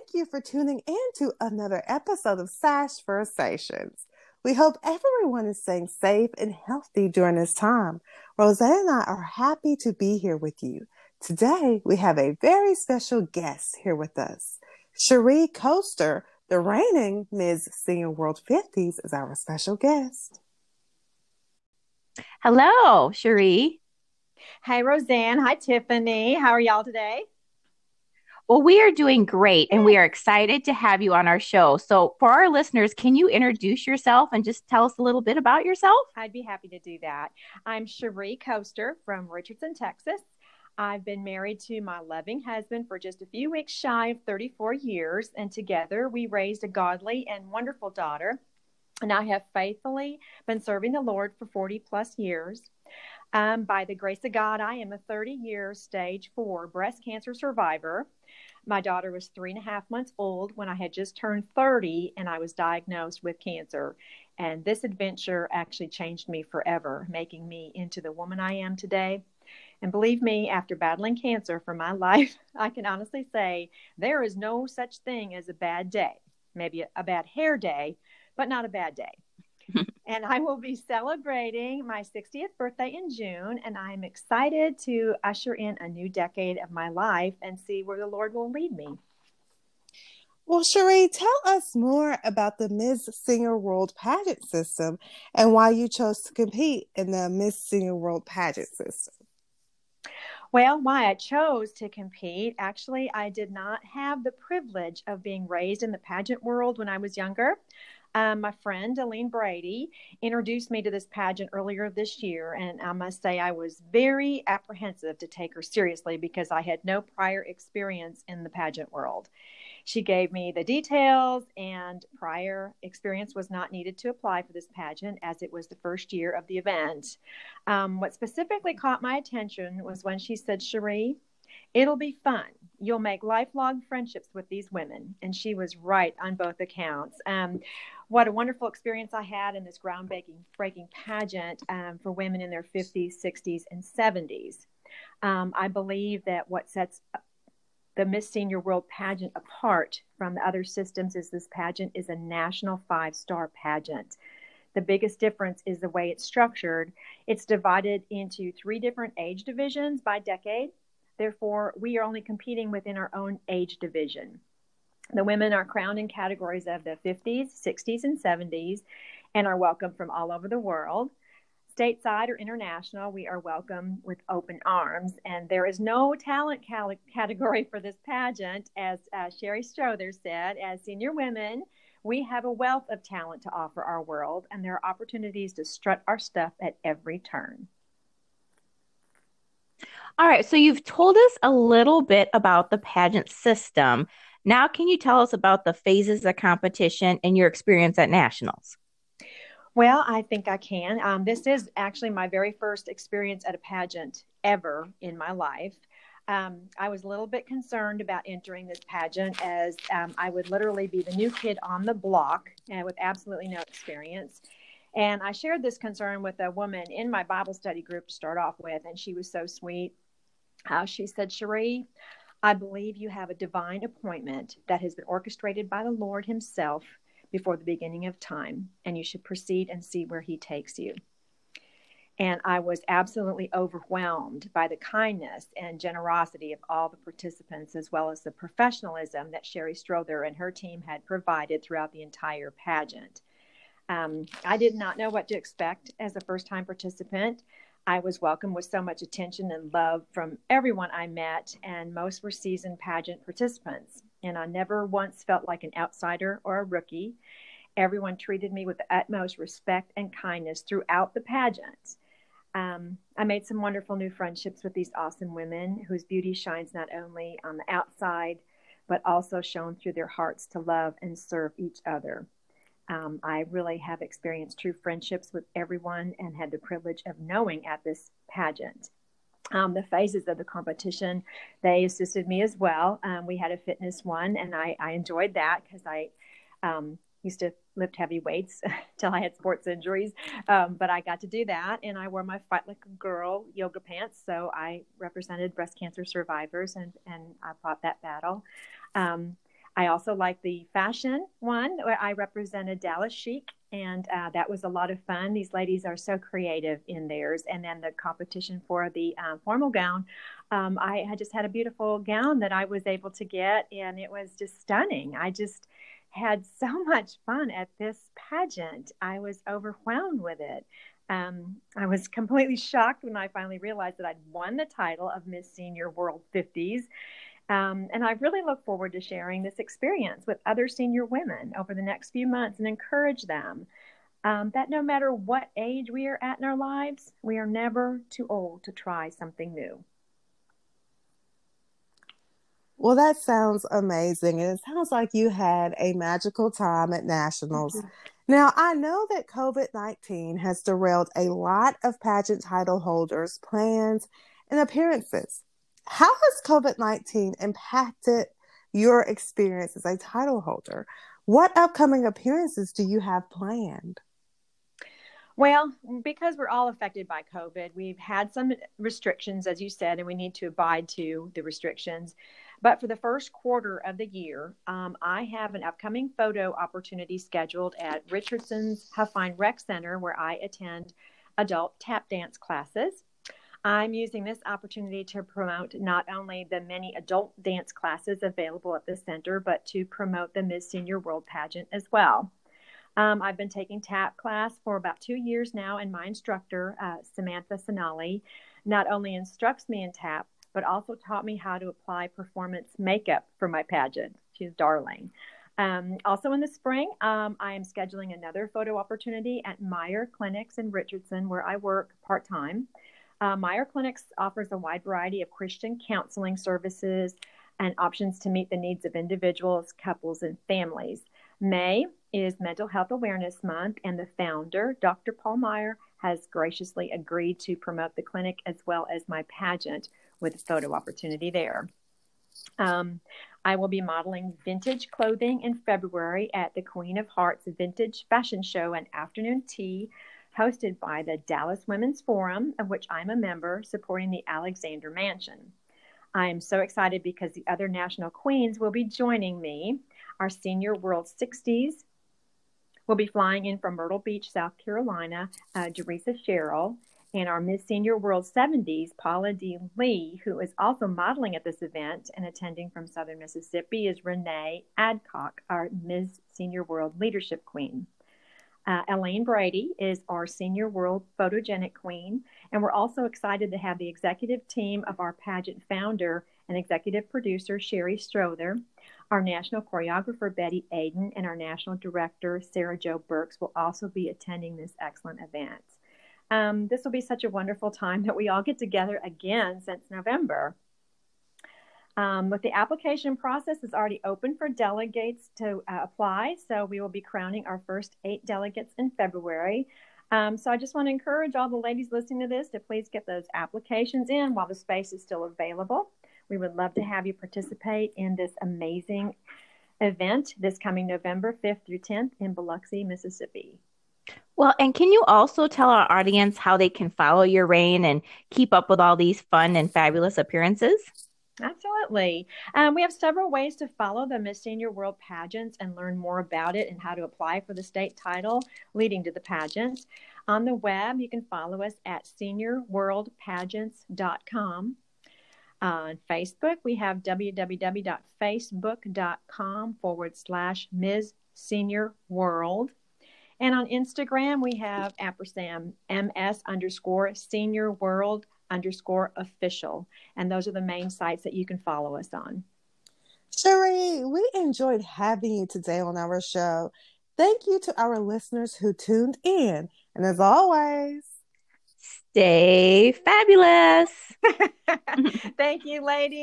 thank you for tuning in to another episode of Sash Versations. We hope everyone is staying safe and healthy during this time. Roseanne and I are happy to be here with you. Today, we have a very special guest here with us. Cherie Coaster, the reigning Ms. Senior World 50s, is our special guest. Hello, Cherie. Hi, Roseanne. Hi, Tiffany. How are y'all today? Well, we are doing great and we are excited to have you on our show. So, for our listeners, can you introduce yourself and just tell us a little bit about yourself? I'd be happy to do that. I'm Cherie Coaster from Richardson, Texas. I've been married to my loving husband for just a few weeks shy of 34 years, and together we raised a godly and wonderful daughter. And I have faithfully been serving the Lord for 40 plus years. Um, by the grace of God, I am a 30 year stage four breast cancer survivor. My daughter was three and a half months old when I had just turned 30 and I was diagnosed with cancer. And this adventure actually changed me forever, making me into the woman I am today. And believe me, after battling cancer for my life, I can honestly say there is no such thing as a bad day. Maybe a, a bad hair day, but not a bad day. and I will be celebrating my 60th birthday in June, and I'm excited to usher in a new decade of my life and see where the Lord will lead me. Well, Cherie, tell us more about the Miss Senior World pageant system and why you chose to compete in the Miss Senior World pageant system. Well, why I chose to compete, actually, I did not have the privilege of being raised in the pageant world when I was younger. Um, my friend Aline Brady introduced me to this pageant earlier this year, and I must say I was very apprehensive to take her seriously because I had no prior experience in the pageant world. She gave me the details, and prior experience was not needed to apply for this pageant as it was the first year of the event. Um, what specifically caught my attention was when she said, Cherie, It'll be fun. You'll make lifelong friendships with these women. And she was right on both accounts. Um, what a wonderful experience I had in this groundbreaking breaking pageant um, for women in their 50s, 60s, and 70s. Um, I believe that what sets the Miss Senior World pageant apart from the other systems is this pageant is a national five star pageant. The biggest difference is the way it's structured. It's divided into three different age divisions by decade. Therefore, we are only competing within our own age division. The women are crowned in categories of the 50s, 60s, and 70s and are welcome from all over the world. Stateside or international, we are welcome with open arms. And there is no talent cal- category for this pageant, as uh, Sherry Strother said. As senior women, we have a wealth of talent to offer our world, and there are opportunities to strut our stuff at every turn. All right, so you've told us a little bit about the pageant system. Now, can you tell us about the phases of competition and your experience at nationals? Well, I think I can. Um, this is actually my very first experience at a pageant ever in my life. Um, I was a little bit concerned about entering this pageant as um, I would literally be the new kid on the block and with absolutely no experience. And I shared this concern with a woman in my Bible study group to start off with, and she was so sweet. Uh, she said, Cherie, I believe you have a divine appointment that has been orchestrated by the Lord Himself before the beginning of time, and you should proceed and see where He takes you. And I was absolutely overwhelmed by the kindness and generosity of all the participants, as well as the professionalism that Sherry Strother and her team had provided throughout the entire pageant. Um, I did not know what to expect as a first time participant. I was welcomed with so much attention and love from everyone I met, and most were seasoned pageant participants. And I never once felt like an outsider or a rookie. Everyone treated me with the utmost respect and kindness throughout the pageant. Um, I made some wonderful new friendships with these awesome women whose beauty shines not only on the outside, but also shown through their hearts to love and serve each other. Um, I really have experienced true friendships with everyone and had the privilege of knowing at this pageant. Um, the phases of the competition, they assisted me as well. Um, we had a fitness one, and I, I enjoyed that because I um, used to lift heavy weights till I had sports injuries. Um, but I got to do that, and I wore my Fight Like a Girl yoga pants. So I represented breast cancer survivors, and, and I fought that battle. Um, I also like the fashion one where I represented Dallas Chic, and uh, that was a lot of fun. These ladies are so creative in theirs. And then the competition for the um, formal gown, um, I had just had a beautiful gown that I was able to get, and it was just stunning. I just had so much fun at this pageant. I was overwhelmed with it. Um, I was completely shocked when I finally realized that I'd won the title of Miss Senior World 50s. Um, and I really look forward to sharing this experience with other senior women over the next few months and encourage them um, that no matter what age we are at in our lives, we are never too old to try something new. Well, that sounds amazing. And it sounds like you had a magical time at Nationals. Mm-hmm. Now, I know that COVID 19 has derailed a lot of pageant title holders' plans and appearances. How has COVID 19 impacted your experience as a title holder? What upcoming appearances do you have planned? Well, because we're all affected by COVID, we've had some restrictions, as you said, and we need to abide to the restrictions. But for the first quarter of the year, um, I have an upcoming photo opportunity scheduled at Richardson's Huffine Rec Center where I attend adult tap dance classes. I'm using this opportunity to promote not only the many adult dance classes available at the center, but to promote the Miss Senior World pageant as well. Um, I've been taking tap class for about two years now, and my instructor, uh, Samantha Sonali, not only instructs me in tap, but also taught me how to apply performance makeup for my pageant. She's darling. Um, also in the spring, um, I am scheduling another photo opportunity at Meier Clinics in Richardson, where I work part time. Uh, Meier Clinics offers a wide variety of Christian counseling services and options to meet the needs of individuals, couples, and families. May is Mental Health Awareness Month, and the founder, Dr. Paul Meier, has graciously agreed to promote the clinic as well as my pageant, with a photo opportunity there. Um, I will be modeling vintage clothing in February at the Queen of Hearts Vintage Fashion Show and Afternoon Tea, hosted by the Dallas Women's Forum, of which I'm a member, supporting the Alexander Mansion. I am so excited because the other national queens will be joining me. Our senior World 60s will be flying in from Myrtle Beach, South Carolina, uh, Jerisa Sherrill, and our Miss Senior World 70s, Paula D. Lee, who is also modeling at this event and attending from Southern Mississippi, is Renee Adcock, our Miss Senior World Leadership Queen. Uh, Elaine Brady is our Senior World Photogenic Queen, and we're also excited to have the executive team of our pageant founder and executive producer, Sherry Strother, our national choreographer, Betty Aiden, and our national director, Sarah Jo Burks, will also be attending this excellent event. Um, this will be such a wonderful time that we all get together again since November. Um, with the application process is already open for delegates to uh, apply, so we will be crowning our first eight delegates in February. Um, so I just want to encourage all the ladies listening to this to please get those applications in while the space is still available. We would love to have you participate in this amazing event this coming November 5th through 10th in Biloxi, Mississippi. Well, and can you also tell our audience how they can follow your reign and keep up with all these fun and fabulous appearances? Absolutely. Um, we have several ways to follow the Miss Senior World pageants and learn more about it and how to apply for the state title leading to the pageants. On the web, you can follow us at seniorworldpageants.com. On Facebook, we have www.facebook.com forward slash Ms. Senior World. And on Instagram, we have ampersand ms underscore senior world underscore official. And those are the main sites that you can follow us on. Cherie, we enjoyed having you today on our show. Thank you to our listeners who tuned in. And as always, stay fabulous. Thank you, ladies.